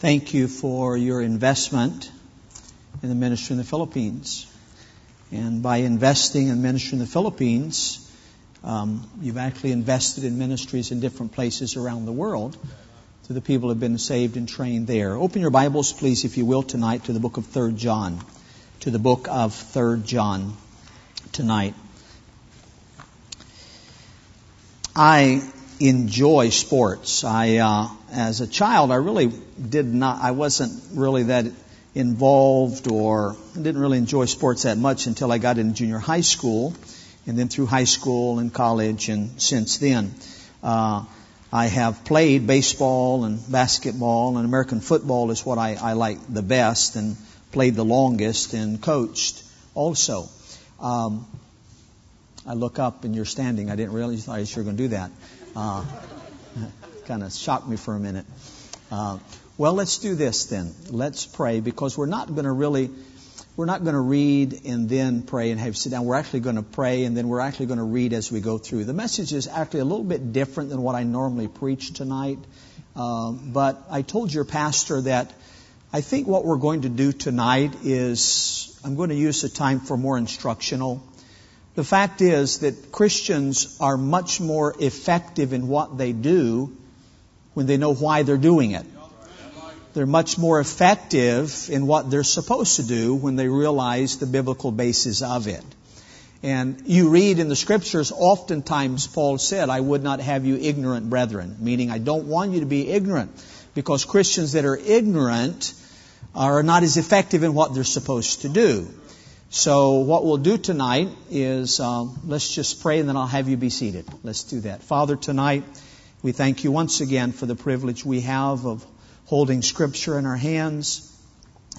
Thank you for your investment in the ministry in the Philippines. And by investing in ministry in the Philippines, um, you've actually invested in ministries in different places around the world to the people who have been saved and trained there. Open your Bibles, please, if you will, tonight to the book of 3 John. To the book of 3 John tonight. I enjoy sports. I, uh, as a child, I really did not, I wasn't really that involved or didn't really enjoy sports that much until I got into junior high school and then through high school and college and since then. Uh, I have played baseball and basketball and American football is what I, I like the best and played the longest and coached also. Um, I look up and you're standing. I didn't realize you were going to do that. Uh, kind of shocked me for a minute. Uh, well, let's do this then. Let's pray because we're not going to really, we're not going to read and then pray and have sit down. We're actually going to pray and then we're actually going to read as we go through. The message is actually a little bit different than what I normally preach tonight. Uh, but I told your pastor that I think what we're going to do tonight is I'm going to use the time for more instructional. The fact is that Christians are much more effective in what they do when they know why they're doing it. They're much more effective in what they're supposed to do when they realize the biblical basis of it. And you read in the scriptures, oftentimes Paul said, I would not have you ignorant brethren, meaning I don't want you to be ignorant because Christians that are ignorant are not as effective in what they're supposed to do. So what we'll do tonight is um, let's just pray and then I'll have you be seated. Let's do that. Father, tonight we thank you once again for the privilege we have of holding Scripture in our hands,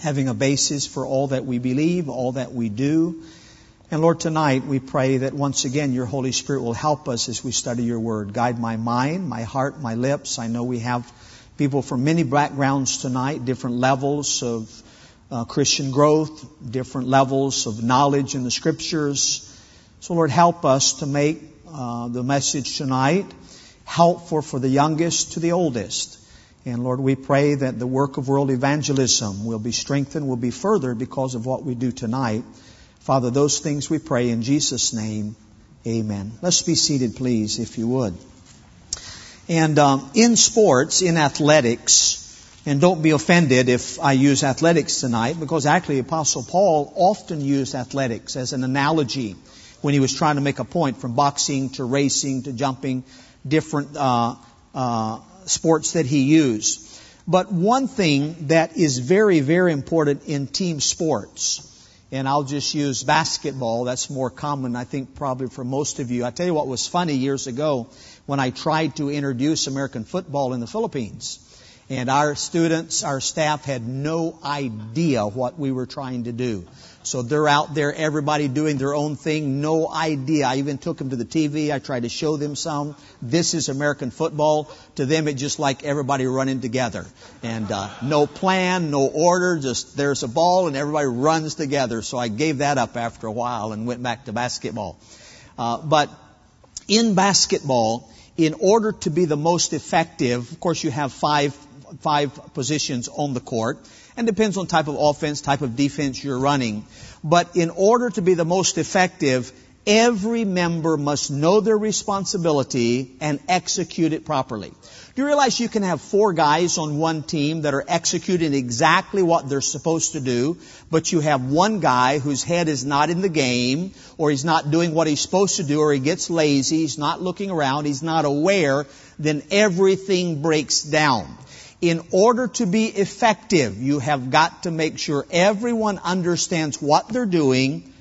having a basis for all that we believe, all that we do. And Lord, tonight we pray that once again your Holy Spirit will help us as we study your word. Guide my mind, my heart, my lips. I know we have people from many backgrounds tonight, different levels of uh, Christian growth, different levels of knowledge in the scriptures. So Lord, help us to make uh, the message tonight helpful for the youngest to the oldest. And Lord, we pray that the work of world evangelism will be strengthened, will be furthered because of what we do tonight. Father, those things we pray in Jesus' name. Amen. Let's be seated, please, if you would. And um, in sports, in athletics, and don't be offended if I use athletics tonight, because actually Apostle Paul often used athletics as an analogy when he was trying to make a point from boxing to racing to jumping, different uh, uh, sports that he used. But one thing that is very, very important in team sports, and I'll just use basketball, that's more common, I think, probably for most of you. I tell you what was funny years ago when I tried to introduce American football in the Philippines. And our students, our staff had no idea what we were trying to do. So they're out there, everybody doing their own thing, no idea. I even took them to the TV. I tried to show them some. This is American football. To them, it's just like everybody running together. And uh, no plan, no order, just there's a ball and everybody runs together. So I gave that up after a while and went back to basketball. Uh, but in basketball, in order to be the most effective, of course you have five five positions on the court and depends on type of offense, type of defense you're running. But in order to be the most effective, every member must know their responsibility and execute it properly. Do you realize you can have four guys on one team that are executing exactly what they're supposed to do, but you have one guy whose head is not in the game, or he's not doing what he's supposed to do, or he gets lazy, he's not looking around, he's not aware, then everything breaks down in order to be effective, you have got to make sure everyone understands what they're doing,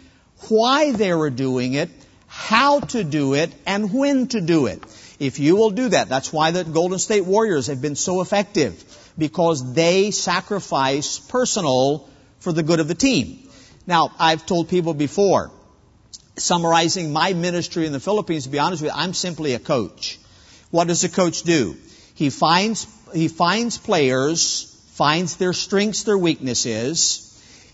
why they are doing it, how to do it, and when to do it. If you will do that, that's why the Golden State Warriors have been so effective, because they sacrifice personal for the good of the team. Now, I've told people before, summarizing my ministry in the Philippines, to be honest with you, I'm simply a coach. What does a coach do? He finds he finds players, finds their strengths, their weaknesses.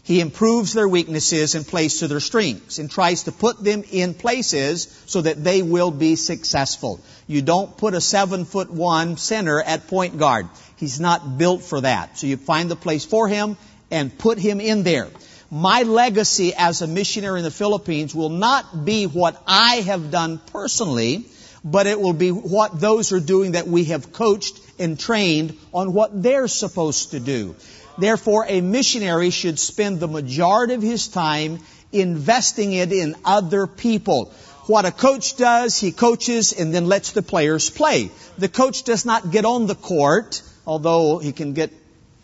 He improves their weaknesses and plays to their strengths and tries to put them in places so that they will be successful. You don't put a seven foot one center at point guard. He's not built for that. So you find the place for him and put him in there. My legacy as a missionary in the Philippines will not be what I have done personally, but it will be what those are doing that we have coached and trained on what they're supposed to do. Therefore, a missionary should spend the majority of his time investing it in other people. What a coach does, he coaches and then lets the players play. The coach does not get on the court although he can get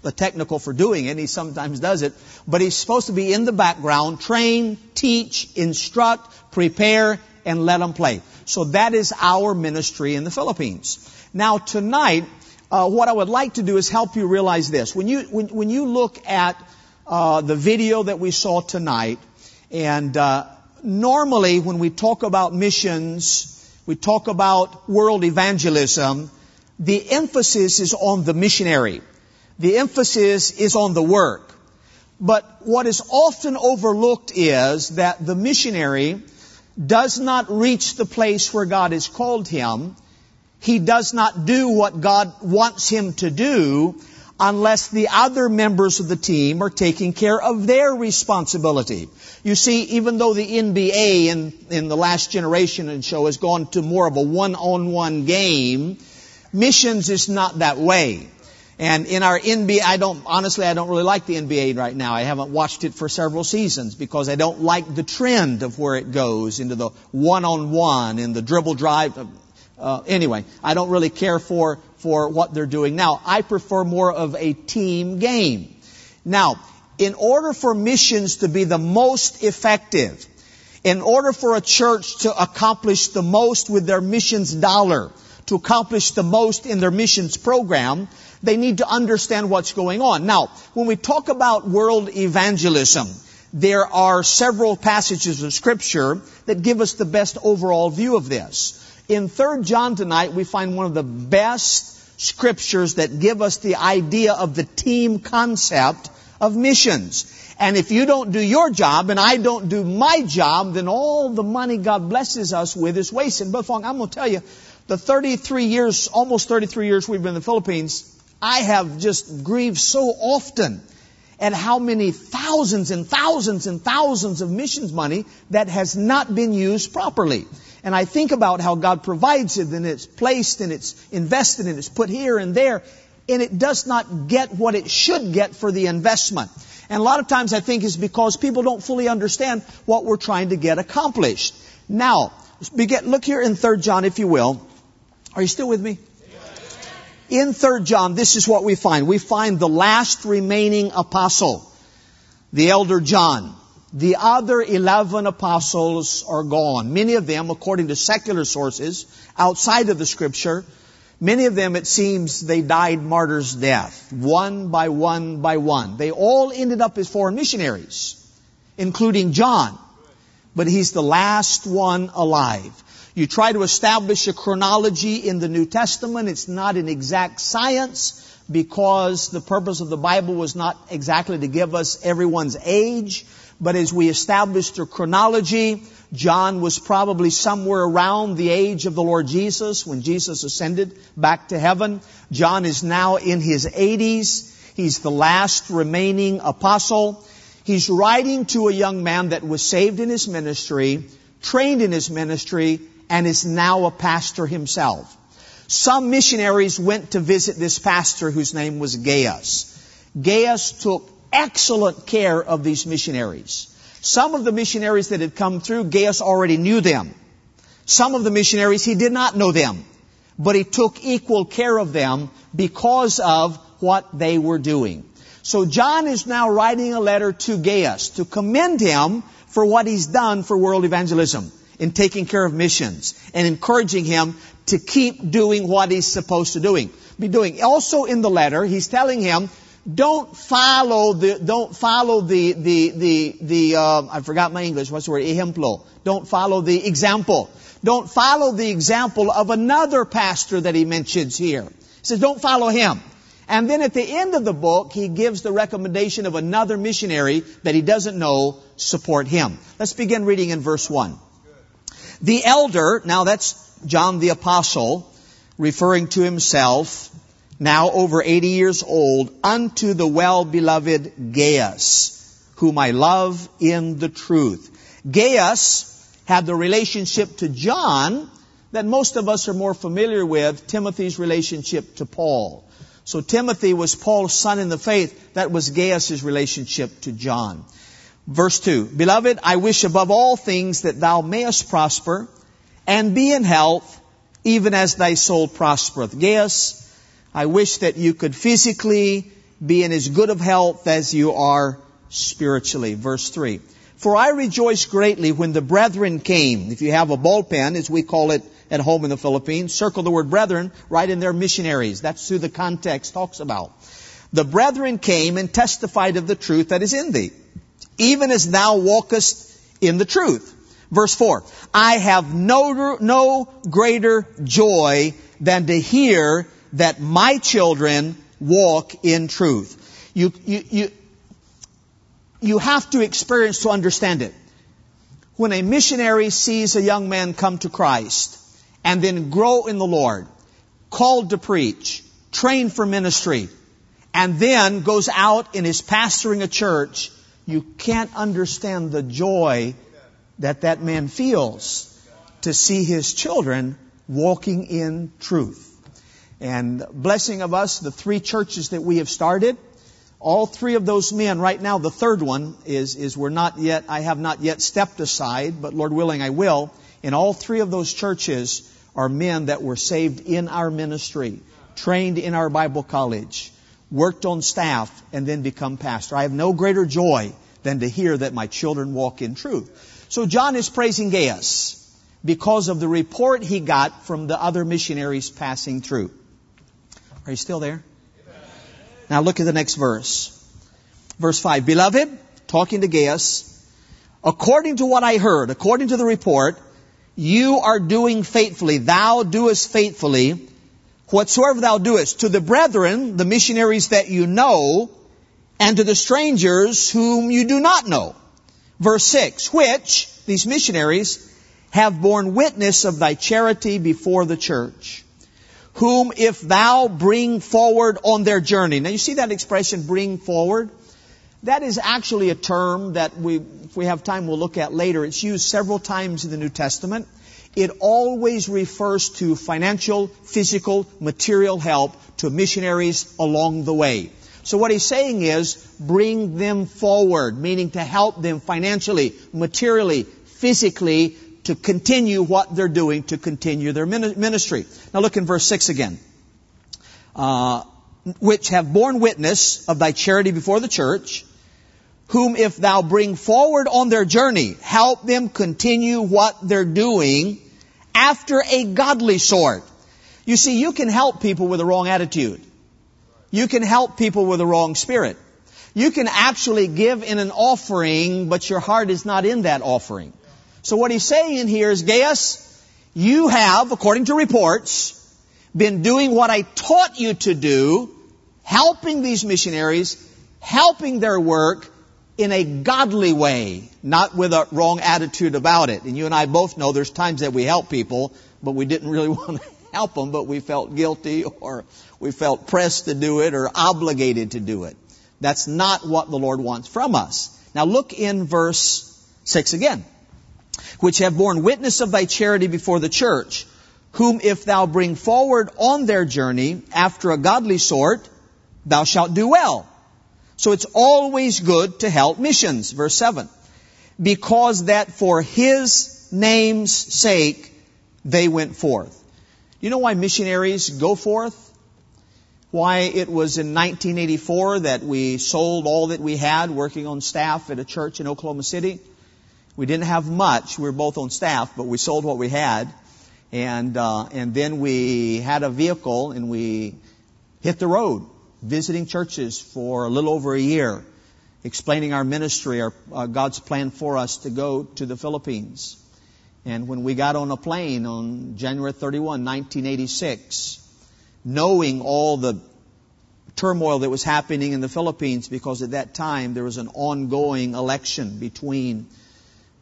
the technical for doing it, he sometimes does it, but he's supposed to be in the background, train, teach, instruct, prepare, and let them play. So that is our ministry in the Philippines. Now tonight, uh, what I would like to do is help you realize this. When you when, when you look at uh, the video that we saw tonight, and uh, normally when we talk about missions, we talk about world evangelism the emphasis is on the missionary. The emphasis is on the work. But what is often overlooked is that the missionary does not reach the place where God has called him. He does not do what God wants him to do unless the other members of the team are taking care of their responsibility. You see, even though the NBA in, in the last generation and show has gone to more of a one-on-one game, Missions is not that way. And in our NBA, I don't, honestly, I don't really like the NBA right now. I haven't watched it for several seasons because I don't like the trend of where it goes into the one-on-one and the dribble drive. Uh, anyway, I don't really care for, for what they're doing now. I prefer more of a team game. Now, in order for missions to be the most effective, in order for a church to accomplish the most with their missions dollar, to accomplish the most in their missions program, they need to understand what's going on. Now, when we talk about world evangelism, there are several passages of scripture that give us the best overall view of this. In 3 John tonight, we find one of the best scriptures that give us the idea of the team concept of missions. And if you don't do your job and I don't do my job, then all the money God blesses us with is wasted. But Fong, I'm going to tell you, the 33 years, almost 33 years we've been in the Philippines, I have just grieved so often at how many thousands and thousands and thousands of missions money that has not been used properly. And I think about how God provides it and it's placed and it's invested and it's put here and there and it does not get what it should get for the investment. And a lot of times I think is because people don't fully understand what we're trying to get accomplished. Now, look here in 3 John if you will. Are you still with me? In 3 John, this is what we find. We find the last remaining apostle, the elder John. The other 11 apostles are gone. Many of them, according to secular sources, outside of the scripture, many of them, it seems, they died martyr's death. One by one by one. They all ended up as foreign missionaries, including John. But he's the last one alive. You try to establish a chronology in the New Testament. It's not an exact science because the purpose of the Bible was not exactly to give us everyone's age. But as we established a chronology, John was probably somewhere around the age of the Lord Jesus when Jesus ascended back to heaven. John is now in his 80s. He's the last remaining apostle. He's writing to a young man that was saved in his ministry, trained in his ministry, and is now a pastor himself. Some missionaries went to visit this pastor whose name was Gaius. Gaius took excellent care of these missionaries. Some of the missionaries that had come through, Gaius already knew them. Some of the missionaries, he did not know them. But he took equal care of them because of what they were doing. So John is now writing a letter to Gaius to commend him for what he's done for world evangelism in taking care of missions and encouraging him to keep doing what he's supposed to doing, be doing. Also in the letter, he's telling him, don't follow the, don't follow the, the, the, the, uh, I forgot my English, what's the word? Ejemplo. Don't follow the example. Don't follow the example of another pastor that he mentions here. He says, don't follow him. And then at the end of the book, he gives the recommendation of another missionary that he doesn't know, support him. Let's begin reading in verse 1. The elder, now that's John the Apostle, referring to himself now over 80 years old, unto the well-beloved Gaius, whom I love in the truth. Gaius had the relationship to John that most of us are more familiar with, Timothy's relationship to Paul. So Timothy was Paul's son in the faith. That was Gaius' relationship to John. Verse 2. Beloved, I wish above all things that thou mayest prosper and be in health, even as thy soul prospereth. Gaius, I wish that you could physically be in as good of health as you are spiritually. Verse 3. For I rejoice greatly when the brethren came. If you have a ball pen, as we call it at home in the Philippines, circle the word brethren, right in there missionaries. That's who the context talks about. The brethren came and testified of the truth that is in thee, even as thou walkest in the truth. Verse 4. I have no, no greater joy than to hear that my children walk in truth. You, you, you, you have to experience to understand it. When a missionary sees a young man come to Christ and then grow in the Lord, called to preach, trained for ministry, and then goes out and is pastoring a church, you can't understand the joy that that man feels to see his children walking in truth. And blessing of us, the three churches that we have started, all three of those men, right now the third one is, is we're not yet, I have not yet stepped aside, but Lord willing I will. In all three of those churches are men that were saved in our ministry, trained in our Bible college, worked on staff, and then become pastor. I have no greater joy than to hear that my children walk in truth. So John is praising Gaius because of the report he got from the other missionaries passing through. Are you still there? Now look at the next verse. Verse 5. Beloved, talking to Gaius, according to what I heard, according to the report, you are doing faithfully. Thou doest faithfully whatsoever thou doest to the brethren, the missionaries that you know, and to the strangers whom you do not know. Verse 6, which, these missionaries, have borne witness of thy charity before the church, whom if thou bring forward on their journey. Now you see that expression, bring forward? That is actually a term that we, if we have time, we'll look at later. It's used several times in the New Testament. It always refers to financial, physical, material help to missionaries along the way. So what he's saying is bring them forward, meaning to help them financially, materially, physically to continue what they're doing, to continue their ministry. Now look in verse 6 again. Uh, which have borne witness of thy charity before the church, whom if thou bring forward on their journey, help them continue what they're doing after a godly sort. You see, you can help people with a wrong attitude. You can help people with the wrong spirit. You can actually give in an offering, but your heart is not in that offering. So what he's saying here is, Gaius, you have, according to reports, been doing what I taught you to do, helping these missionaries, helping their work in a godly way, not with a wrong attitude about it. And you and I both know there's times that we help people, but we didn't really want to help them, but we felt guilty or we felt pressed to do it or obligated to do it. That's not what the Lord wants from us. Now look in verse 6 again. Which have borne witness of thy charity before the church, whom if thou bring forward on their journey after a godly sort, thou shalt do well. So it's always good to help missions. Verse 7. Because that for his name's sake they went forth. You know why missionaries go forth? why it was in 1984 that we sold all that we had working on staff at a church in Oklahoma City. We didn't have much. We were both on staff, but we sold what we had. And, uh, and then we had a vehicle and we hit the road visiting churches for a little over a year, explaining our ministry, our, uh, God's plan for us to go to the Philippines. And when we got on a plane on January 31, 1986, knowing all the turmoil that was happening in the Philippines because at that time there was an ongoing election between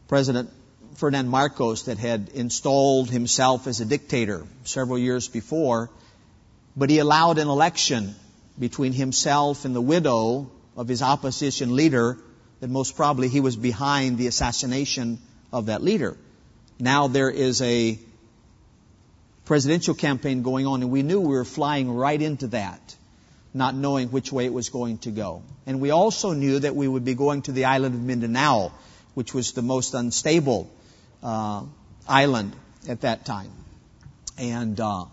President Ferdinand Marcos that had installed himself as a dictator several years before But he allowed an election between himself and the widow of his opposition leader that most probably he was behind the assassination of that leader. Now there is a presidential campaign going on and we knew we were flying right into that, not knowing which way it was going to go. And we also knew that we would be going to the island of Mindanao, which was the most unstable uh, island at that time. And uh,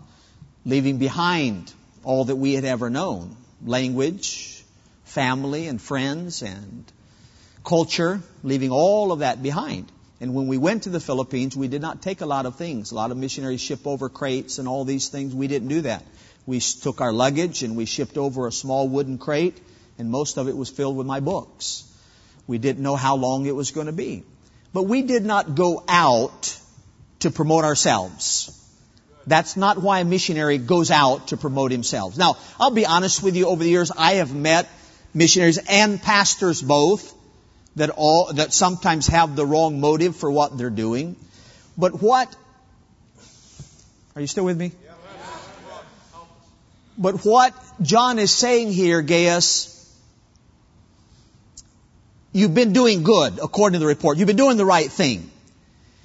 leaving behind all that we had ever known language, family, and friends, and culture, leaving all of that behind. And when we went to the Philippines, we did not take a lot of things. A lot of missionaries ship over crates and all these things. We didn't do that. We took our luggage and we shipped over a small wooden crate, and most of it was filled with my books. We didn't know how long it was going to be. But we did not go out to promote ourselves. That's not why a missionary goes out to promote himself. Now, I'll be honest with you, over the years, I have met missionaries and pastors both that all, that sometimes have the wrong motive for what they're doing. But what, are you still with me? But what John is saying here, Gaius, you've been doing good according to the report. You've been doing the right thing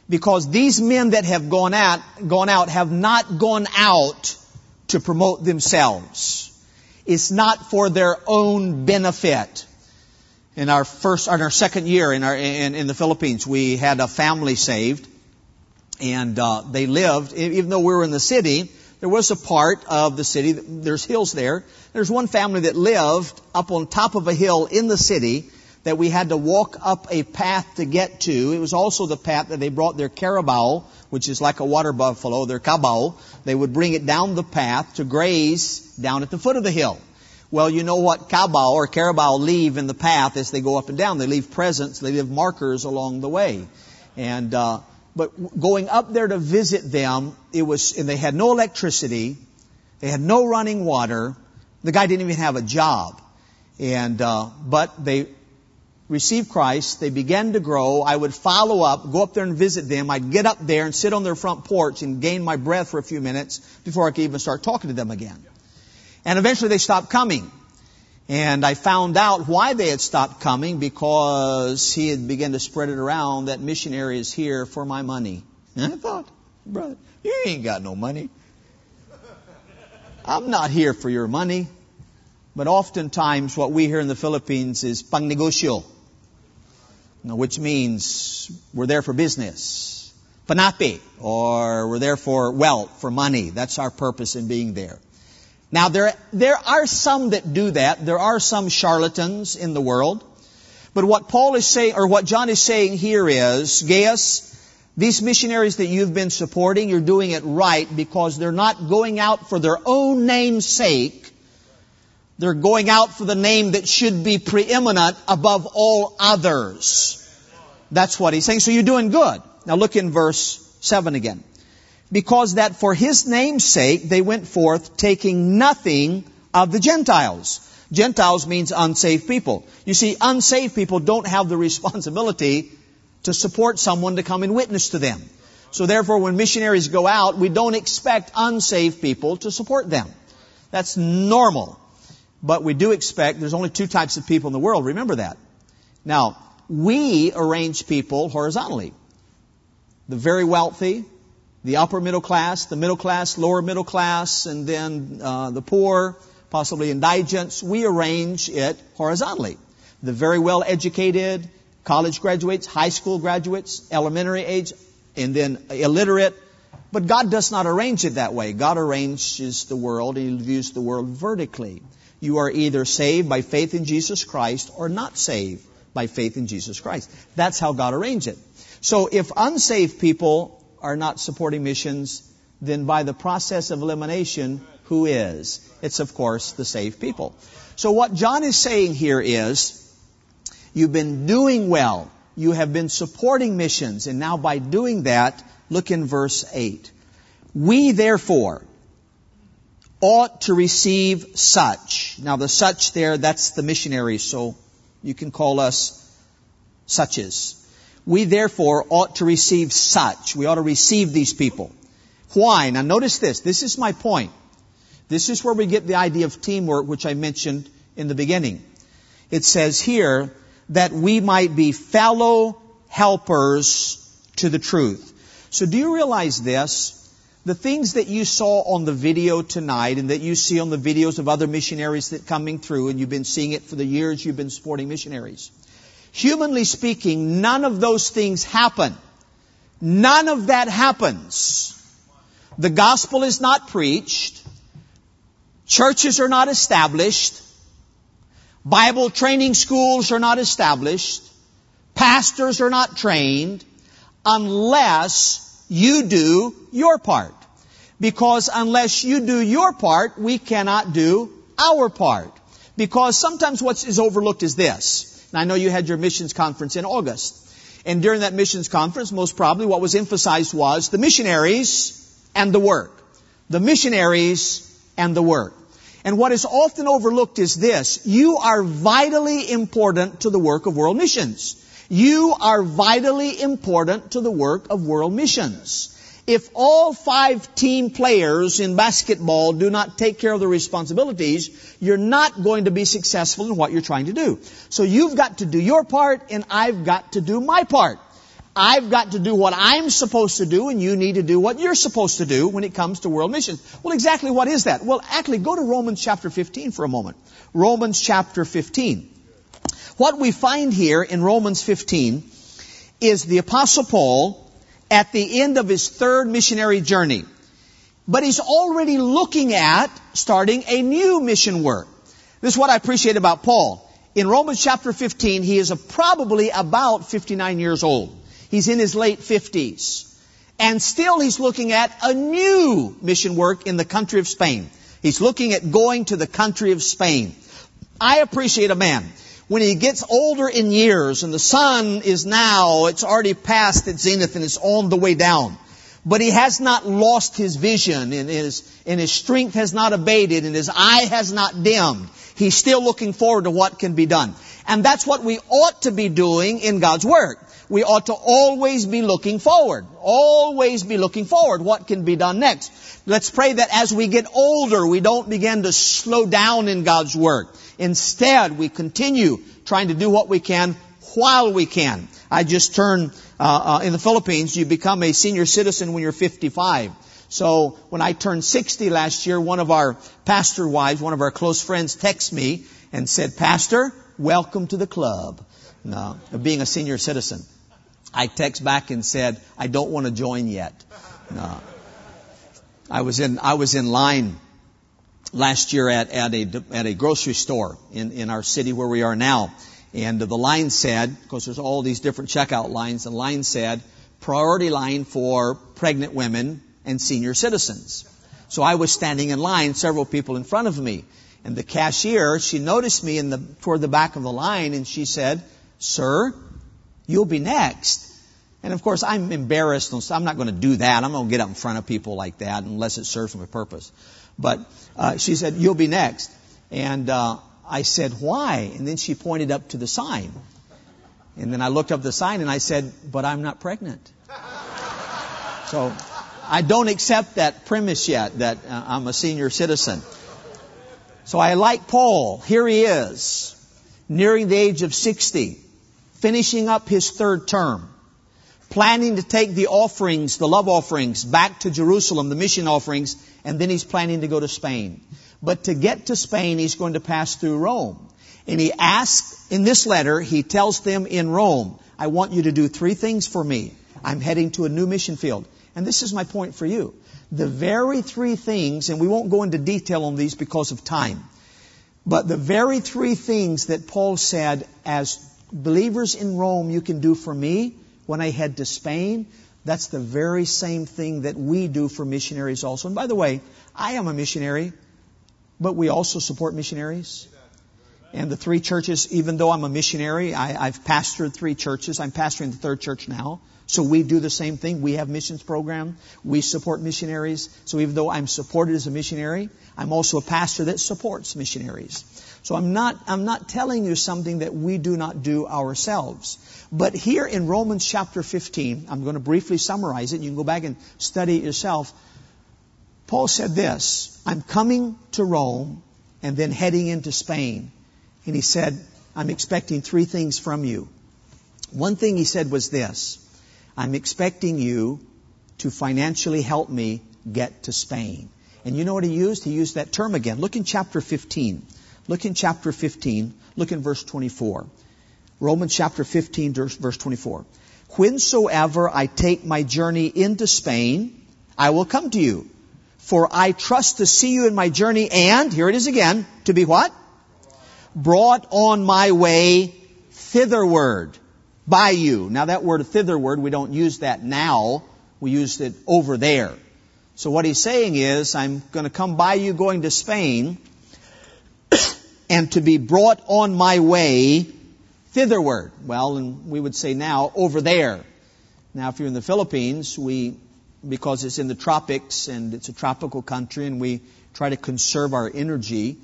because these men that have gone out, gone out have not gone out to promote themselves. It's not for their own benefit. In our first, in our second year in our, in, in the Philippines, we had a family saved and, uh, they lived, even though we were in the city, there was a part of the city, there's hills there. There's one family that lived up on top of a hill in the city that we had to walk up a path to get to. It was also the path that they brought their carabao, which is like a water buffalo, their cabao. They would bring it down the path to graze down at the foot of the hill. Well, you know what cabao or carabao leave in the path as they go up and down. They leave presents, they leave markers along the way. And, uh, but going up there to visit them, it was, and they had no electricity, they had no running water, the guy didn't even have a job. And, uh, but they received Christ. They began to grow. I would follow up, go up there and visit them. I'd get up there and sit on their front porch and gain my breath for a few minutes before I could even start talking to them again. And eventually they stopped coming. And I found out why they had stopped coming because he had begun to spread it around that missionary is here for my money. And I thought, brother, you ain't got no money. I'm not here for your money. But oftentimes what we hear in the Philippines is pang negosyo which means we're there for business. Panapi, or we're there for wealth, for money. That's our purpose in being there. Now there, there are some that do that. There are some charlatans in the world. But what Paul is saying, or what John is saying here is, Gaius, these missionaries that you've been supporting, you're doing it right because they're not going out for their own name's sake. They're going out for the name that should be preeminent above all others. That's what he's saying. So you're doing good. Now look in verse 7 again. Because that for his name's sake they went forth taking nothing of the Gentiles. Gentiles means unsaved people. You see, unsaved people don't have the responsibility to support someone to come and witness to them. So therefore, when missionaries go out, we don't expect unsaved people to support them. That's normal. But we do expect there's only two types of people in the world. Remember that. Now, we arrange people horizontally. The very wealthy, the upper middle class, the middle class, lower middle class, and then uh, the poor, possibly indigents. We arrange it horizontally. The very well educated, college graduates, high school graduates, elementary age, and then illiterate. But God does not arrange it that way. God arranges the world, He views the world vertically you are either saved by faith in Jesus Christ or not saved by faith in Jesus Christ. That's how God arranged it. So if unsaved people are not supporting missions, then by the process of elimination, who is? It's of course the saved people. So what John is saying here is, you've been doing well. You have been supporting missions. And now by doing that, look in verse 8. We therefore, ought to receive such. Now the such there, that's the missionaries, so you can call us suches. We therefore ought to receive such. We ought to receive these people. Why? Now notice this. This is my point. This is where we get the idea of teamwork, which I mentioned in the beginning. It says here that we might be fellow helpers to the truth. So do you realize this? The things that you saw on the video tonight and that you see on the videos of other missionaries that coming through and you've been seeing it for the years you've been supporting missionaries. Humanly speaking, none of those things happen. None of that happens. The gospel is not preached. Churches are not established. Bible training schools are not established. Pastors are not trained unless you do your part. Because unless you do your part, we cannot do our part. Because sometimes what is overlooked is this. And I know you had your missions conference in August. And during that missions conference, most probably what was emphasized was the missionaries and the work. The missionaries and the work. And what is often overlooked is this. You are vitally important to the work of world missions. You are vitally important to the work of world missions. If all five team players in basketball do not take care of the responsibilities, you're not going to be successful in what you're trying to do. So you've got to do your part and I've got to do my part. I've got to do what I'm supposed to do and you need to do what you're supposed to do when it comes to world missions. Well, exactly what is that? Well, actually, go to Romans chapter 15 for a moment. Romans chapter 15. What we find here in Romans 15 is the apostle Paul at the end of his third missionary journey. But he's already looking at starting a new mission work. This is what I appreciate about Paul. In Romans chapter 15, he is probably about 59 years old. He's in his late 50s. And still he's looking at a new mission work in the country of Spain. He's looking at going to the country of Spain. I appreciate a man when he gets older in years and the sun is now, it's already past its zenith and it's on the way down. But he has not lost his vision and his, and his strength has not abated and his eye has not dimmed. He's still looking forward to what can be done. And that's what we ought to be doing in God's work. We ought to always be looking forward. Always be looking forward. What can be done next? Let's pray that as we get older, we don't begin to slow down in God's work. Instead, we continue trying to do what we can while we can. I just turned, uh, uh, in the Philippines, you become a senior citizen when you're 55. So when I turned 60 last year, one of our pastor wives, one of our close friends texted me and said, Pastor, welcome to the club. Being a senior citizen. I text back and said, I don't want to join yet. I was in, I was in line last year at, at, a, at a grocery store in, in our city where we are now. And the line said, because there's all these different checkout lines, the line said, priority line for pregnant women and senior citizens. So I was standing in line, several people in front of me. And the cashier, she noticed me in the, toward the back of the line and she said, Sir, you'll be next. And of course, I'm embarrassed. I'm not going to do that. I'm going to get up in front of people like that unless it serves my purpose. But uh, she said, You'll be next. And uh, I said, Why? And then she pointed up to the sign. And then I looked up the sign and I said, But I'm not pregnant. So I don't accept that premise yet that uh, I'm a senior citizen. So I like Paul. Here he is, nearing the age of 60, finishing up his third term planning to take the offerings, the love offerings, back to Jerusalem, the mission offerings, and then he's planning to go to Spain. But to get to Spain, he's going to pass through Rome. And he asks, in this letter, he tells them in Rome, I want you to do three things for me. I'm heading to a new mission field. And this is my point for you. The very three things, and we won't go into detail on these because of time, but the very three things that Paul said, as believers in Rome, you can do for me, when I head to Spain, that's the very same thing that we do for missionaries also. And by the way, I am a missionary, but we also support missionaries. And the three churches, even though I'm a missionary, I, have pastored three churches. I'm pastoring the third church now. So we do the same thing. We have missions program. We support missionaries. So even though I'm supported as a missionary, I'm also a pastor that supports missionaries. So I'm not, I'm not telling you something that we do not do ourselves. But here in Romans chapter 15, I'm going to briefly summarize it. You can go back and study it yourself. Paul said this I'm coming to Rome and then heading into Spain. And he said, I'm expecting three things from you. One thing he said was this I'm expecting you to financially help me get to Spain. And you know what he used? He used that term again. Look in chapter 15. Look in chapter 15. Look in verse 24. Romans chapter 15, verse 24. Whensoever I take my journey into Spain, I will come to you. For I trust to see you in my journey and, here it is again, to be what? Brought on my way thitherward by you. Now that word thitherward, we don't use that now. We used it over there. So what he's saying is, I'm going to come by you going to Spain and to be brought on my way thitherward. Well, and we would say now, over there. Now, if you're in the Philippines, we, because it's in the tropics and it's a tropical country and we try to conserve our energy.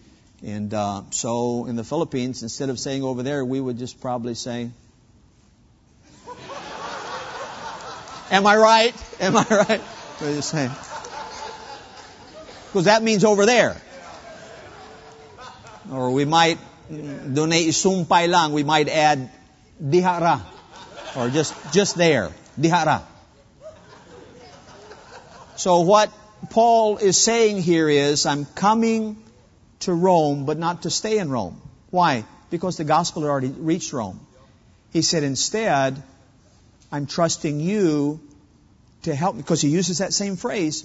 And uh, so in the Philippines, instead of saying over there, we would just probably say, Am I right? Am I right? What are you saying? Because that means over there. Or we might donate sumpay lang, we might add dihara. Or just, just there. Dihara. So what Paul is saying here is, I'm coming to Rome, but not to stay in Rome. Why? Because the gospel had already reached Rome. He said, instead, I'm trusting you to help me, because he uses that same phrase,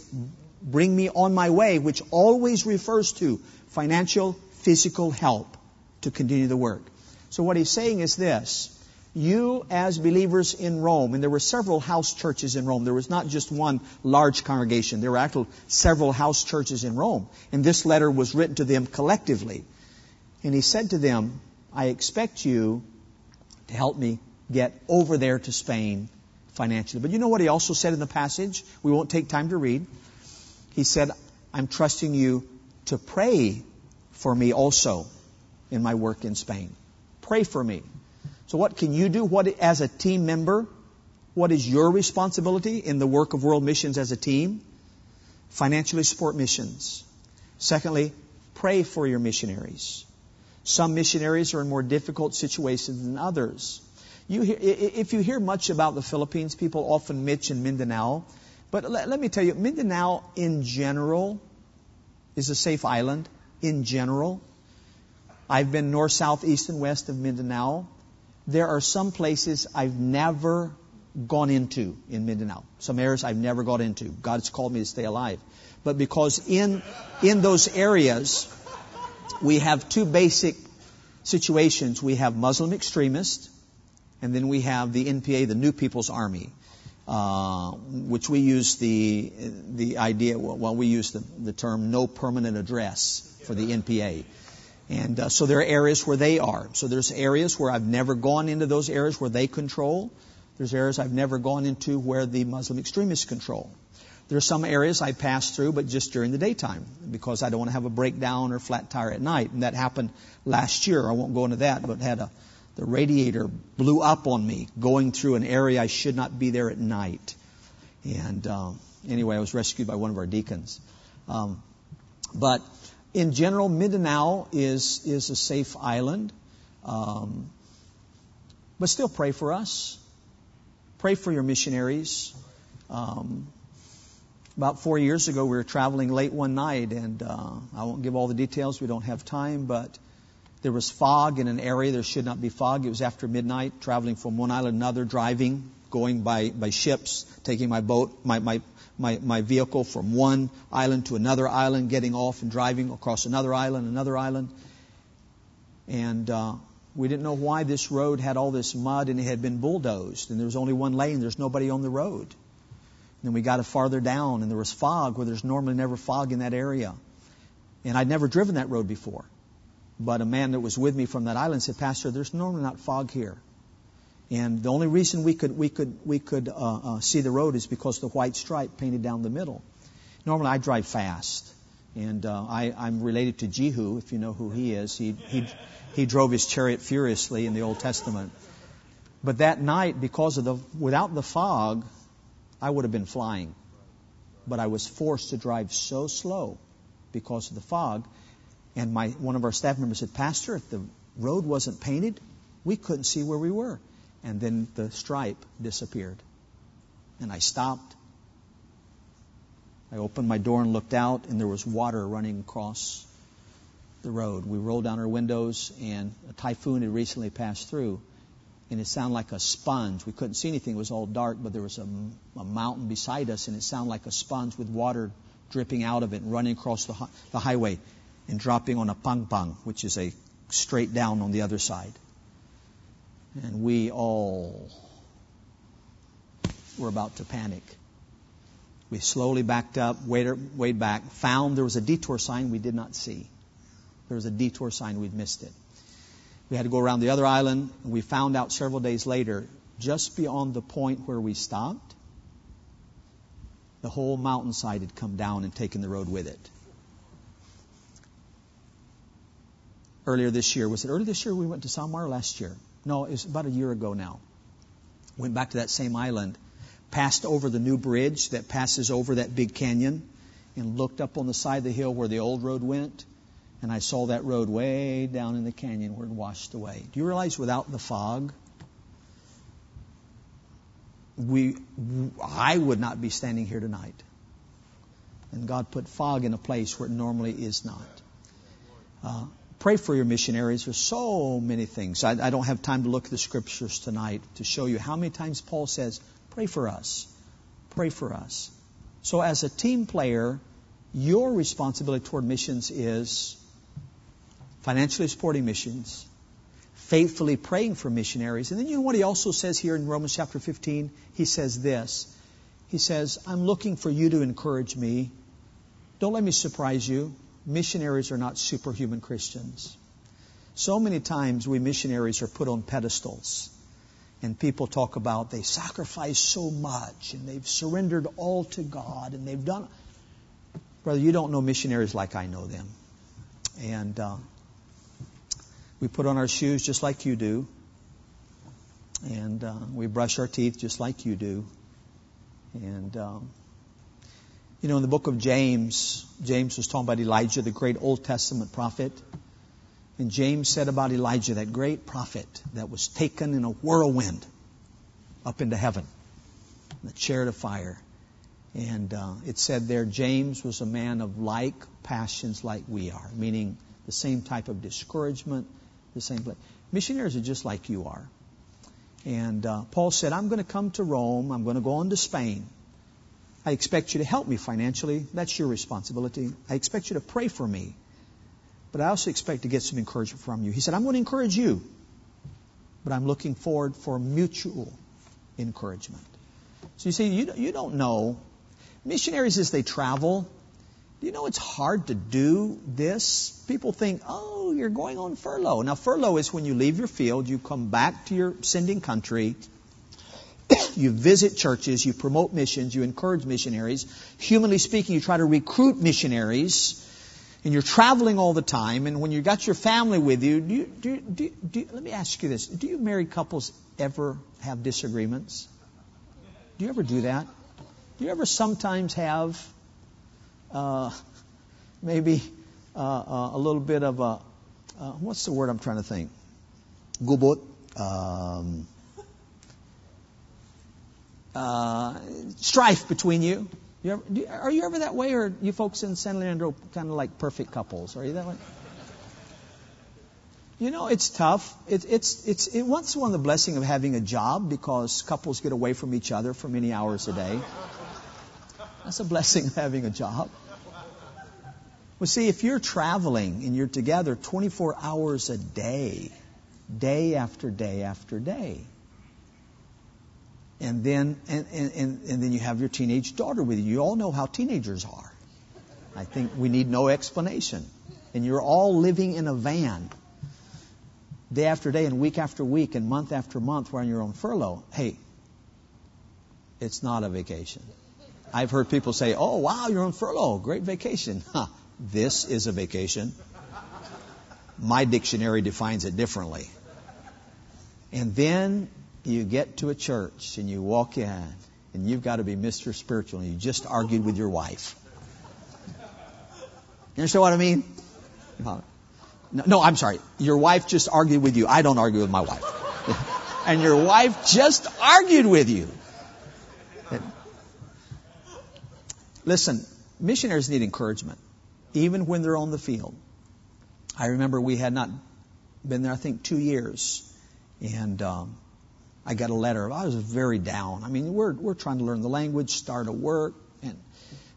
bring me on my way, which always refers to financial, physical help to continue the work. So what he's saying is this. You as believers in Rome, and there were several house churches in Rome. There was not just one large congregation. There were actually several house churches in Rome. And this letter was written to them collectively. And he said to them, I expect you to help me get over there to Spain financially. But you know what he also said in the passage? We won't take time to read. He said, I'm trusting you to pray for me also in my work in Spain. Pray for me. So what can you do? What, as a team member, what is your responsibility in the work of world missions as a team? Financially support missions. Secondly, pray for your missionaries. Some missionaries are in more difficult situations than others. You hear, if you hear much about the Philippines, people often mention Mindanao. But let, let me tell you, Mindanao in general is a safe island. In general, I've been north, south, east, and west of Mindanao. There are some places I've never gone into in Mindanao. Some areas I've never got into. God's called me to stay alive. But because in, in those areas, we have two basic situations. We have Muslim extremists and then we have the NPA, the New People's Army, uh, which we use the the idea. Well, we use the, the term no permanent address for the NPA. And uh, so there are areas where they are. So there's areas where I've never gone into those areas where they control. There's areas I've never gone into where the Muslim extremists control. There are some areas I pass through, but just during the daytime because I don't want to have a breakdown or flat tire at night. And that happened last year. I won't go into that, but had a the radiator blew up on me going through an area I should not be there at night. And um, anyway, I was rescued by one of our deacons. Um, but in general, Mindanao is is a safe island. Um, but still, pray for us. Pray for your missionaries. Um, about four years ago, we were traveling late one night, and uh, I won't give all the details. We don't have time, but there was fog in an area there should not be fog. It was after midnight, traveling from one island to another, driving, going by, by ships, taking my boat, my, my, my, my vehicle from one island to another island, getting off and driving across another island, another island. And uh, we didn't know why this road had all this mud and it had been bulldozed. And there was only one lane, there's nobody on the road. And then we got farther down and there was fog where there's normally never fog in that area. And I'd never driven that road before. But a man that was with me from that island said, Pastor, there's normally not fog here. And the only reason we could, we could, we could uh, uh, see the road is because the white stripe painted down the middle. Normally I drive fast. And uh, I, I'm related to Jehu, if you know who he is. He, he, he drove his chariot furiously in the Old Testament. But that night, because of the, without the fog, I would have been flying. but I was forced to drive so slow because of the fog. And my, one of our staff members said, Pastor, if the road wasn't painted, we couldn't see where we were. And then the stripe disappeared. And I stopped. I opened my door and looked out, and there was water running across the road. We rolled down our windows, and a typhoon had recently passed through, and it sounded like a sponge. We couldn't see anything; it was all dark, but there was a, a mountain beside us, and it sounded like a sponge with water dripping out of it and running across the, the highway and dropping on a pang pang, which is a straight down on the other side. And we all were about to panic. We slowly backed up, weighed, weighed back, found there was a detour sign we did not see. There was a detour sign, we'd missed it. We had to go around the other island, and we found out several days later, just beyond the point where we stopped, the whole mountainside had come down and taken the road with it. Earlier this year, was it earlier this year we went to Samar last year? No, it was about a year ago now. Went back to that same island, passed over the new bridge that passes over that big canyon, and looked up on the side of the hill where the old road went and I saw that road way down in the canyon where it washed away. Do you realize without the fog, we, I would not be standing here tonight. And God put fog in a place where it normally is not. Uh, pray for your missionaries. There's so many things. I, I don't have time to look at the scriptures tonight to show you how many times Paul says, pray for us. Pray for us. So as a team player, your responsibility toward missions is financially supporting missions, faithfully praying for missionaries. And then you know what he also says here in Romans chapter 15? He says this. He says, I'm looking for you to encourage me. Don't let me surprise you. Missionaries are not superhuman Christians. So many times we missionaries are put on pedestals. And people talk about they sacrifice so much and they've surrendered all to God and they've done. Brother, you don't know missionaries like I know them. And uh, we put on our shoes just like you do. And uh, we brush our teeth just like you do. And, um, you know, in the book of James, James was talking about Elijah, the great Old Testament prophet. And James said about Elijah, that great prophet that was taken in a whirlwind up into heaven, in the chariot of fire. And uh, it said there, James was a man of like passions like we are, meaning the same type of discouragement, the same place. Missionaries are just like you are. And uh, Paul said, I'm going to come to Rome. I'm going to go on to Spain. I expect you to help me financially. That's your responsibility. I expect you to pray for me. But I also expect to get some encouragement from you. He said, I'm going to encourage you. But I'm looking forward for mutual encouragement. So you see, you, you don't know. Missionaries, as they travel, do you know it's hard to do this? People think, oh, you're going on furlough. Now, furlough is when you leave your field, you come back to your sending country, you visit churches, you promote missions, you encourage missionaries. Humanly speaking, you try to recruit missionaries, and you're traveling all the time. And when you got your family with you, do you, do, do, do, let me ask you this: Do you married couples ever have disagreements? Do you ever do that? Do you ever sometimes have uh, maybe uh, uh, a little bit of a uh, what's the word I'm trying to think? Gubot. Um, uh, strife between you. you, ever, you are you ever that way, or you folks in San Leandro kind of like perfect couples? Are you that way? You know, it's tough. It, it's it's it, once one the blessing of having a job because couples get away from each other for many hours a day. That's a blessing of having a job. Well, see, if you're traveling and you're together 24 hours a day, day after day after day, and then and, and, and then you have your teenage daughter with you. You all know how teenagers are. I think we need no explanation. And you're all living in a van day after day and week after week and month after month while you're on your own furlough. Hey, it's not a vacation. I've heard people say, "Oh, wow, you're on furlough. Great vacation." Huh. This is a vacation. My dictionary defines it differently. And then you get to a church and you walk in and you've got to be Mr. Spiritual, and you just argued with your wife. You understand what I mean? No, no, I'm sorry. Your wife just argued with you. I don't argue with my wife. and your wife just argued with you. Listen, missionaries need encouragement, even when they're on the field. I remember we had not been there, I think, two years, and um, I got a letter. I was very down. I mean, we're we're trying to learn the language, start a work, and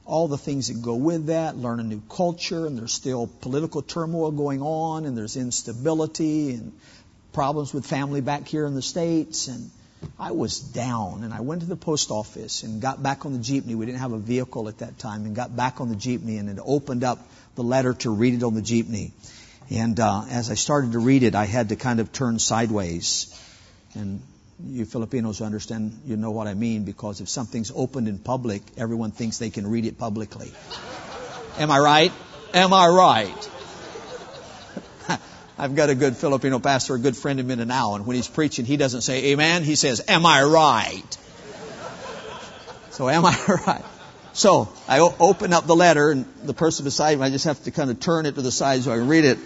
all the things that go with that. Learn a new culture, and there's still political turmoil going on, and there's instability and problems with family back here in the states, and I was down and I went to the post office and got back on the jeepney. We didn't have a vehicle at that time and got back on the jeepney and had opened up the letter to read it on the jeepney. And uh, as I started to read it, I had to kind of turn sideways. And you Filipinos understand, you know what I mean, because if something's opened in public, everyone thinks they can read it publicly. Am I right? Am I right? I've got a good Filipino pastor, a good friend of mine and when he's preaching, he doesn't say amen, he says, am I right? So am I right? So I open up the letter, and the person beside me, I just have to kind of turn it to the side so I can read it.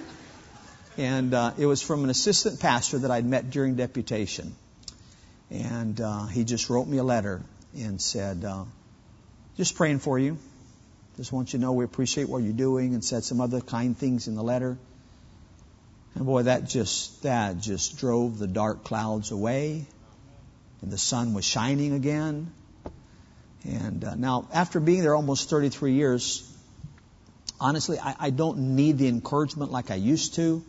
And uh, it was from an assistant pastor that I'd met during deputation. And uh, he just wrote me a letter and said, uh, just praying for you. Just want you to know we appreciate what you're doing, and said some other kind things in the letter. And boy, that just, that just drove the dark clouds away. And the sun was shining again. And uh, now, after being there almost 33 years, honestly, I, I, don't need the encouragement like I used to,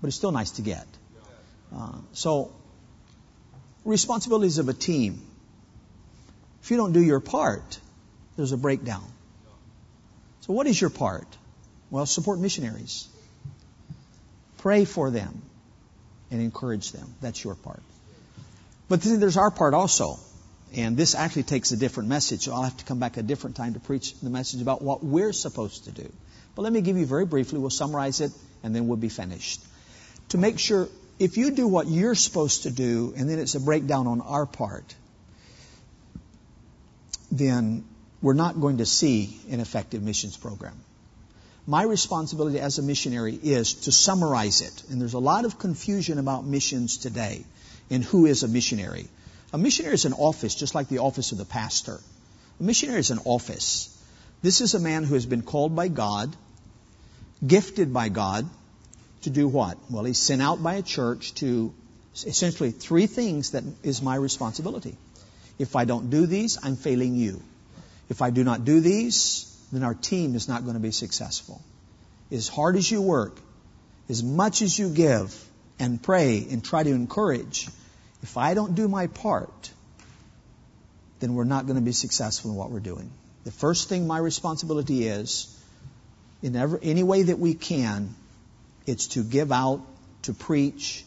but it's still nice to get. Uh, so, responsibilities of a team. If you don't do your part, there's a breakdown. So, what is your part? Well, support missionaries. Pray for them and encourage them. That's your part. But then there's our part also. And this actually takes a different message, so I'll have to come back a different time to preach the message about what we're supposed to do. But let me give you very briefly, we'll summarize it, and then we'll be finished. To make sure, if you do what you're supposed to do, and then it's a breakdown on our part, then we're not going to see an effective missions program. My responsibility as a missionary is to summarize it. And there's a lot of confusion about missions today and who is a missionary. A missionary is an office, just like the office of the pastor. A missionary is an office. This is a man who has been called by God, gifted by God, to do what? Well, he's sent out by a church to essentially three things that is my responsibility. If I don't do these, I'm failing you. If I do not do these, then our team is not going to be successful. As hard as you work, as much as you give and pray and try to encourage, if I don't do my part, then we're not going to be successful in what we're doing. The first thing my responsibility is, in every, any way that we can, it's to give out, to preach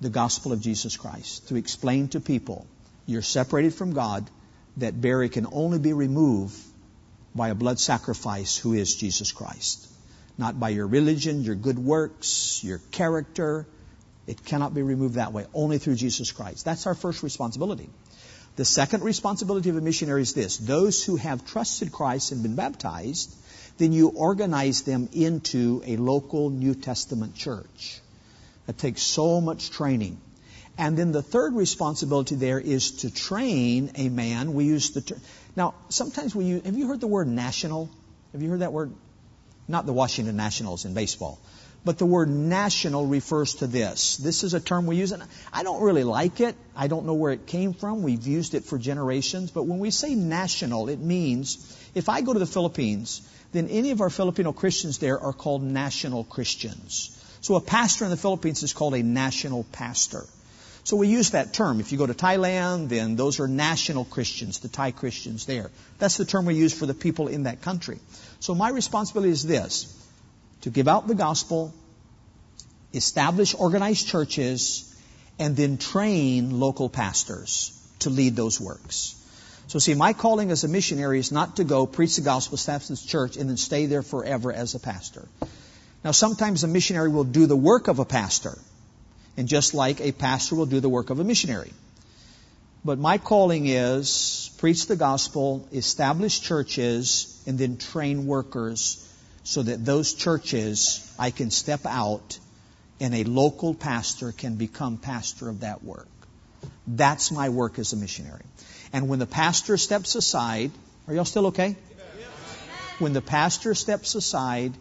the gospel of Jesus Christ, to explain to people you're separated from God, that barrier can only be removed by a blood sacrifice who is Jesus Christ. Not by your religion, your good works, your character. It cannot be removed that way, only through Jesus Christ. That's our first responsibility. The second responsibility of a missionary is this those who have trusted Christ and been baptized, then you organize them into a local New Testament church. That takes so much training. And then the third responsibility there is to train a man. We use the term. Now, sometimes we use, have you heard the word national? Have you heard that word? Not the Washington Nationals in baseball. But the word national refers to this. This is a term we use, and I don't really like it. I don't know where it came from. We've used it for generations. But when we say national, it means if I go to the Philippines, then any of our Filipino Christians there are called national Christians. So a pastor in the Philippines is called a national pastor. So we use that term. If you go to Thailand, then those are national Christians, the Thai Christians there. That's the term we use for the people in that country. So my responsibility is this to give out the gospel, establish organized churches, and then train local pastors to lead those works. So see, my calling as a missionary is not to go preach the gospel, establish this church, and then stay there forever as a pastor. Now sometimes a missionary will do the work of a pastor. And just like a pastor will do the work of a missionary. But my calling is preach the gospel, establish churches, and then train workers so that those churches I can step out and a local pastor can become pastor of that work. That's my work as a missionary. And when the pastor steps aside, are y'all still okay? When the pastor steps aside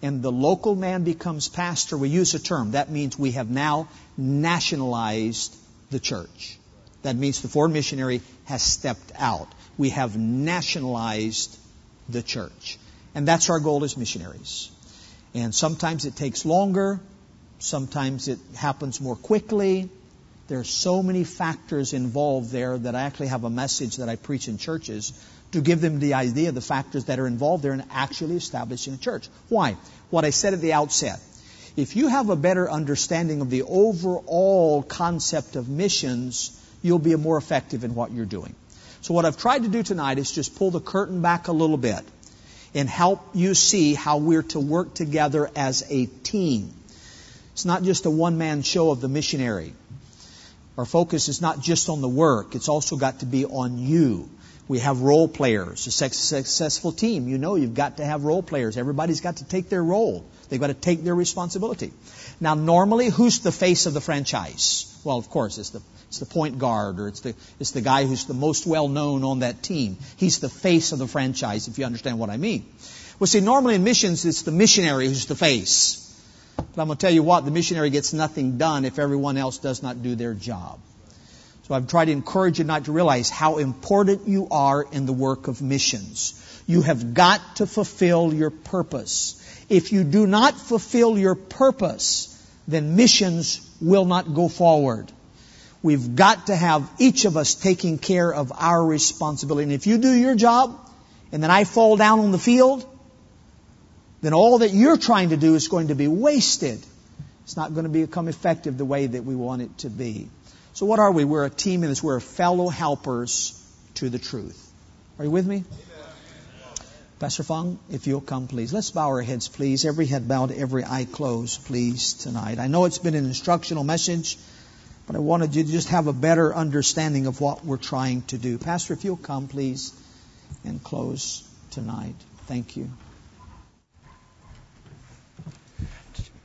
and the local man becomes pastor, we use a term. That means we have now nationalized the church. That means the foreign missionary has stepped out. We have nationalized the church. And that's our goal as missionaries. And sometimes it takes longer, sometimes it happens more quickly. There are so many factors involved there that I actually have a message that I preach in churches to give them the idea of the factors that are involved there in actually establishing a church. Why? What I said at the outset. If you have a better understanding of the overall concept of missions, you'll be more effective in what you're doing. So what I've tried to do tonight is just pull the curtain back a little bit and help you see how we're to work together as a team. It's not just a one man show of the missionary. Our focus is not just on the work, it's also got to be on you. We have role players. A successful team, you know you've got to have role players. Everybody's got to take their role. They've got to take their responsibility. Now, normally, who's the face of the franchise? Well, of course, it's the, it's the point guard or it's the, it's the guy who's the most well known on that team. He's the face of the franchise, if you understand what I mean. Well, see, normally in missions, it's the missionary who's the face. But I'm going to tell you what, the missionary gets nothing done if everyone else does not do their job. So I've tried to encourage you not to realize how important you are in the work of missions. You have got to fulfill your purpose. If you do not fulfill your purpose, then missions will not go forward. We've got to have each of us taking care of our responsibility. And if you do your job, and then I fall down on the field, then all that you're trying to do is going to be wasted. It's not going to become effective the way that we want it to be. So what are we? We're a team in this. We're fellow helpers to the truth. Are you with me? Pastor Fung, if you'll come, please. Let's bow our heads, please. Every head bowed, every eye closed, please, tonight. I know it's been an instructional message, but I wanted you to just have a better understanding of what we're trying to do. Pastor, if you'll come, please, and close tonight. Thank you.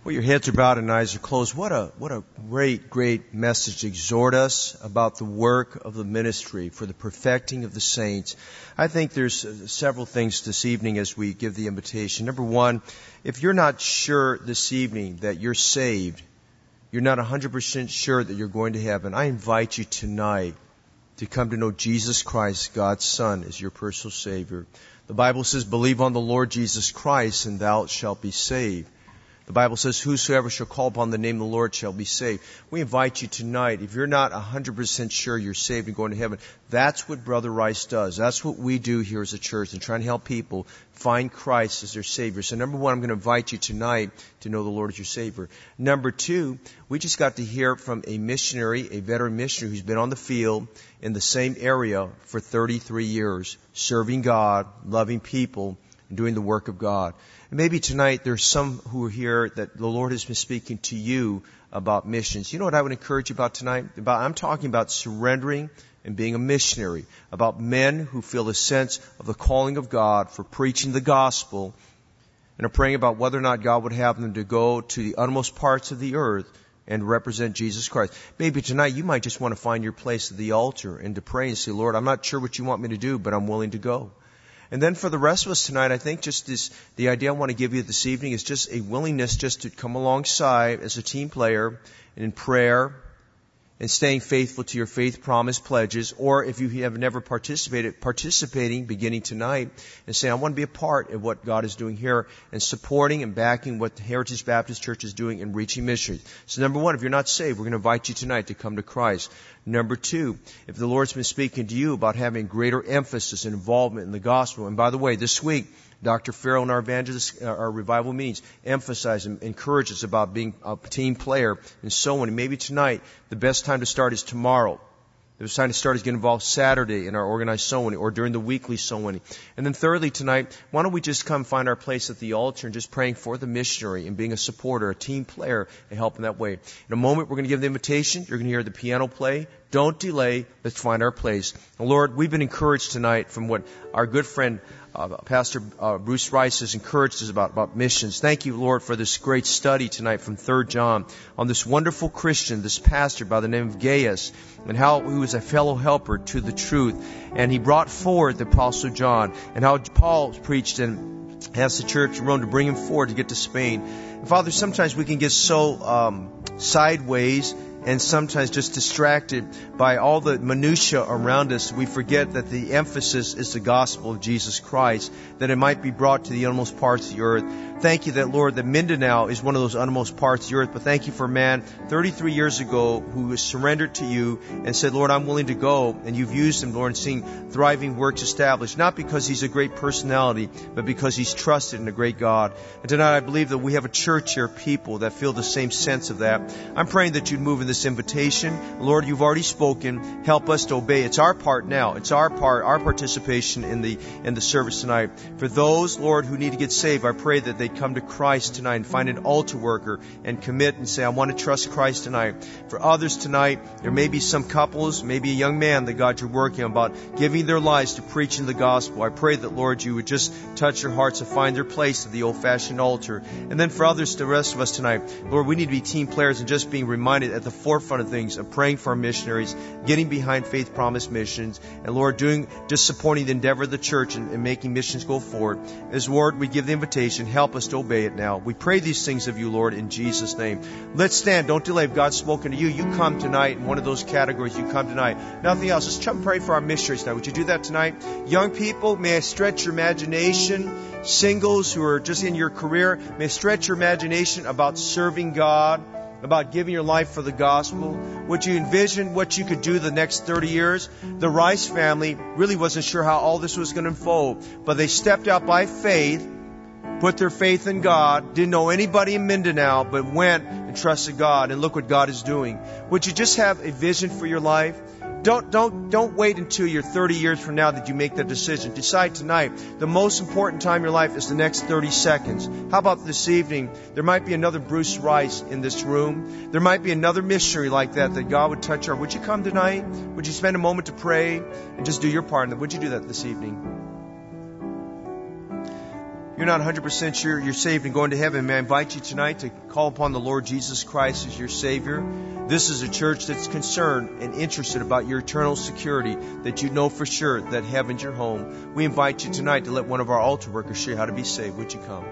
Well, your heads are bowed and eyes are closed. What a, what a great, great message to exhort us about the work of the ministry for the perfecting of the saints. I think there's uh, several things this evening as we give the invitation. Number one, if you're not sure this evening that you're saved, you're not 100% sure that you're going to heaven, I invite you tonight to come to know Jesus Christ, God's Son, as your personal Savior. The Bible says, believe on the Lord Jesus Christ and thou shalt be saved. The Bible says, whosoever shall call upon the name of the Lord shall be saved. We invite you tonight, if you're not 100% sure you're saved and going to heaven, that's what Brother Rice does. That's what we do here as a church and trying to help people find Christ as their Savior. So number one, I'm going to invite you tonight to know the Lord as your Savior. Number two, we just got to hear from a missionary, a veteran missionary who's been on the field in the same area for 33 years, serving God, loving people, and doing the work of God. And maybe tonight there's some who are here that the Lord has been speaking to you about missions. You know what I would encourage you about tonight? About, I'm talking about surrendering and being a missionary, about men who feel a sense of the calling of God for preaching the gospel and are praying about whether or not God would have them to go to the uttermost parts of the earth and represent Jesus Christ. Maybe tonight you might just want to find your place at the altar and to pray and say, Lord, I'm not sure what you want me to do, but I'm willing to go. And then for the rest of us tonight, I think just this, the idea I want to give you this evening is just a willingness just to come alongside as a team player and in prayer and staying faithful to your faith promise pledges, or if you have never participated, participating beginning tonight and saying, I want to be a part of what God is doing here and supporting and backing what the Heritage Baptist Church is doing in reaching missions. So number one, if you're not saved, we're going to invite you tonight to come to Christ. Number two, if the Lord's been speaking to you about having greater emphasis and involvement in the gospel, and by the way, this week, Dr. Farrell in our evangelist, uh, our revival meetings emphasize and encourage us about being a team player and so on. And maybe tonight, the best time to start is tomorrow. The best time to start is get involved Saturday in our organized sowing or during the weekly sowing. And then thirdly tonight, why don't we just come find our place at the altar and just praying for the missionary and being a supporter, a team player and helping that way. In a moment, we're going to give the invitation. You're going to hear the piano play. Don't delay. Let's find our place. Lord, we've been encouraged tonight from what our good friend uh, Pastor uh, Bruce Rice has encouraged us about, about missions. Thank you, Lord, for this great study tonight from 3 John on this wonderful Christian, this pastor by the name of Gaius, and how he was a fellow helper to the truth. And he brought forward the Apostle John, and how Paul preached and asked the church in Rome to bring him forward to get to Spain. And Father, sometimes we can get so um, sideways and sometimes just distracted by all the minutia around us, we forget that the emphasis is the gospel of Jesus Christ, that it might be brought to the uttermost parts of the earth. Thank you that, Lord, that Mindanao is one of those uttermost parts of the earth, but thank you for a man 33 years ago who surrendered to you and said, Lord, I'm willing to go, and you've used him, Lord, and seeing thriving works established, not because he's a great personality, but because he's trusted in a great God. And tonight I believe that we have a church here, people that feel the same sense of that. I'm praying that you'd move in this invitation. Lord, you've already spoken. Help us to obey. It's our part now. It's our part, our participation in the in the service tonight. For those, Lord, who need to get saved, I pray that they come to Christ tonight and find an altar worker and commit and say, I want to trust Christ tonight. For others tonight, there may be some couples, maybe a young man that God you're working about giving their lives to preaching the gospel. I pray that, Lord, you would just touch their hearts to find their place at the old fashioned altar. And then for others, the rest of us tonight, Lord, we need to be team players and just being reminded at the forefront of things of praying for our missionaries, getting behind Faith Promise missions, and Lord, doing just supporting the endeavor of the church and, and making missions go forward. As Lord, we give the invitation, help us to obey it now. We pray these things of you, Lord, in Jesus' name. Let's stand. Don't delay. If God's spoken to you, you come tonight in one of those categories. You come tonight. Nothing else. Let's come pray for our missionaries now. Would you do that tonight? Young people, may I stretch your imagination. Singles who are just in your career, may I stretch your imagination about serving God about giving your life for the gospel? Would you envision what you could do the next 30 years? The Rice family really wasn't sure how all this was going to unfold, but they stepped out by faith, put their faith in God, didn't know anybody in Mindanao, but went and trusted God, and look what God is doing. Would you just have a vision for your life? Don't, don't, don't wait until you're 30 years from now that you make that decision. Decide tonight. The most important time in your life is the next 30 seconds. How about this evening? There might be another Bruce Rice in this room. There might be another mystery like that that God would touch her. Would you come tonight? Would you spend a moment to pray and just do your part? Would you do that this evening? You're not 100% sure you're saved and going to heaven, may I invite you tonight to call upon the Lord Jesus Christ as your Savior. This is a church that's concerned and interested about your eternal security, that you know for sure that heaven's your home. We invite you tonight to let one of our altar workers show you how to be saved. Would you come?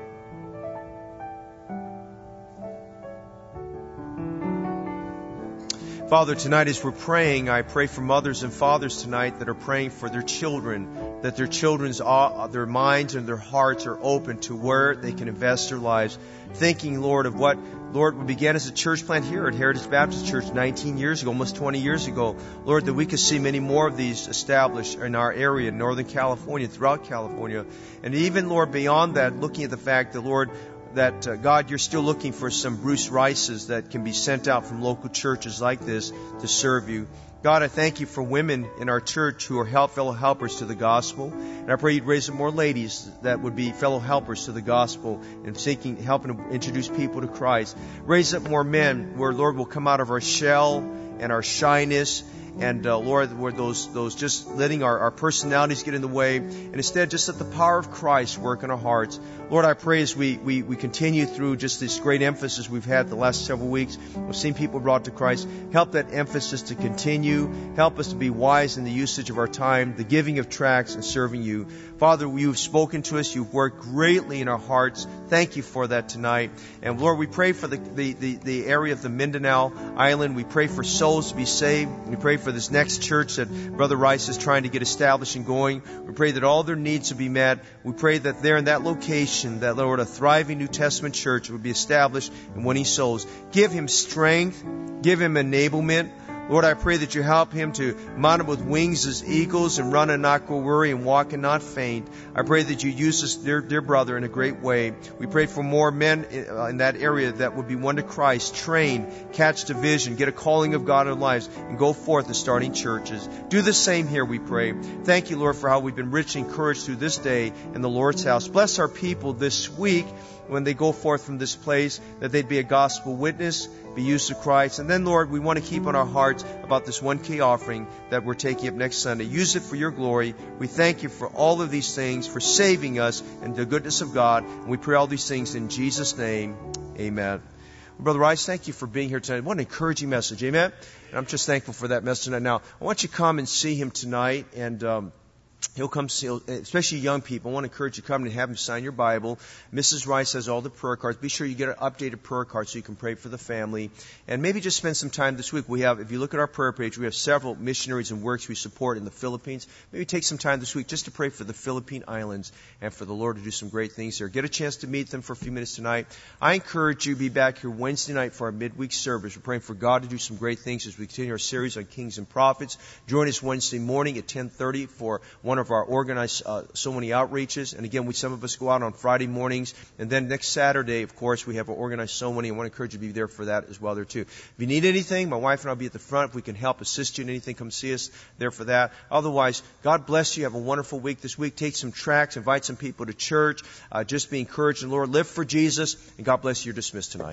Father, tonight as we're praying, I pray for mothers and fathers tonight that are praying for their children, that their children's uh, their minds and their hearts are open to where they can invest their lives, thinking, Lord, of what Lord, we began as a church plant here at Heritage Baptist Church 19 years ago, almost 20 years ago. Lord, that we could see many more of these established in our area, in Northern California, throughout California. And even, Lord, beyond that, looking at the fact that, Lord, that uh, God, you're still looking for some Bruce Rices that can be sent out from local churches like this to serve you. God, I thank you for women in our church who are help, fellow helpers to the gospel. And I pray you'd raise up more ladies that would be fellow helpers to the gospel and seeking, helping to introduce people to Christ. Raise up more men where, Lord, will come out of our shell and our shyness and uh, Lord, where those those just letting our, our personalities get in the way, and instead just let the power of Christ work in our hearts. Lord, I pray as we, we, we continue through just this great emphasis we've had the last several weeks, we've seen people brought to Christ. Help that emphasis to continue. Help us to be wise in the usage of our time, the giving of tracts, and serving you. Father, you've spoken to us. You've worked greatly in our hearts. Thank you for that tonight. And Lord, we pray for the, the, the, the area of the Mindanao Island. We pray for souls to be saved. We pray for this next church that Brother Rice is trying to get established and going. We pray that all their needs will be met. We pray that there in that location, that Lord, a thriving New Testament church would be established and winning souls. Give him strength. Give him enablement. Lord, I pray that you help him to mount up with wings as eagles and run and not go weary and walk and not faint. I pray that you use this dear, dear brother in a great way. We pray for more men uh, in that area that would be won to Christ, train, catch the vision, get a calling of God in their lives, and go forth as starting churches. Do the same here, we pray. Thank you, Lord, for how we've been richly encouraged through this day in the Lord's house. Bless our people this week when they go forth from this place, that they'd be a gospel witness, be used to Christ. And then, Lord, we want to keep on our hearts about this 1K offering that we're taking up next Sunday. Use it for your glory. We thank you for all of these things, for saving us and the goodness of God. And we pray all these things in Jesus' name. Amen. Brother Rice, thank you for being here tonight. What an encouraging message. Amen. And I'm just thankful for that message tonight. Now, I want you to come and see him tonight and, um, He'll come especially young people. I want to encourage you to come and have him sign your Bible. Mrs. Rice has all the prayer cards. Be sure you get an updated prayer card so you can pray for the family. And maybe just spend some time this week. We have, if you look at our prayer page, we have several missionaries and works we support in the Philippines. Maybe take some time this week just to pray for the Philippine Islands and for the Lord to do some great things there. Get a chance to meet them for a few minutes tonight. I encourage you to be back here Wednesday night for our midweek service. We're praying for God to do some great things as we continue our series on kings and prophets. Join us Wednesday morning at 10:30 for one of our organized uh, soul winning outreaches. And again, we, some of us go out on Friday mornings. And then next Saturday, of course, we have an organized soul winning. I want to encourage you to be there for that as well there too. If you need anything, my wife and I'll be at the front. If we can help assist you in anything, come see us there for that. Otherwise, God bless you. Have a wonderful week this week. Take some tracts, invite some people to church. Uh, just be encouraged the Lord. Live for Jesus. And God bless you. You're dismissed tonight.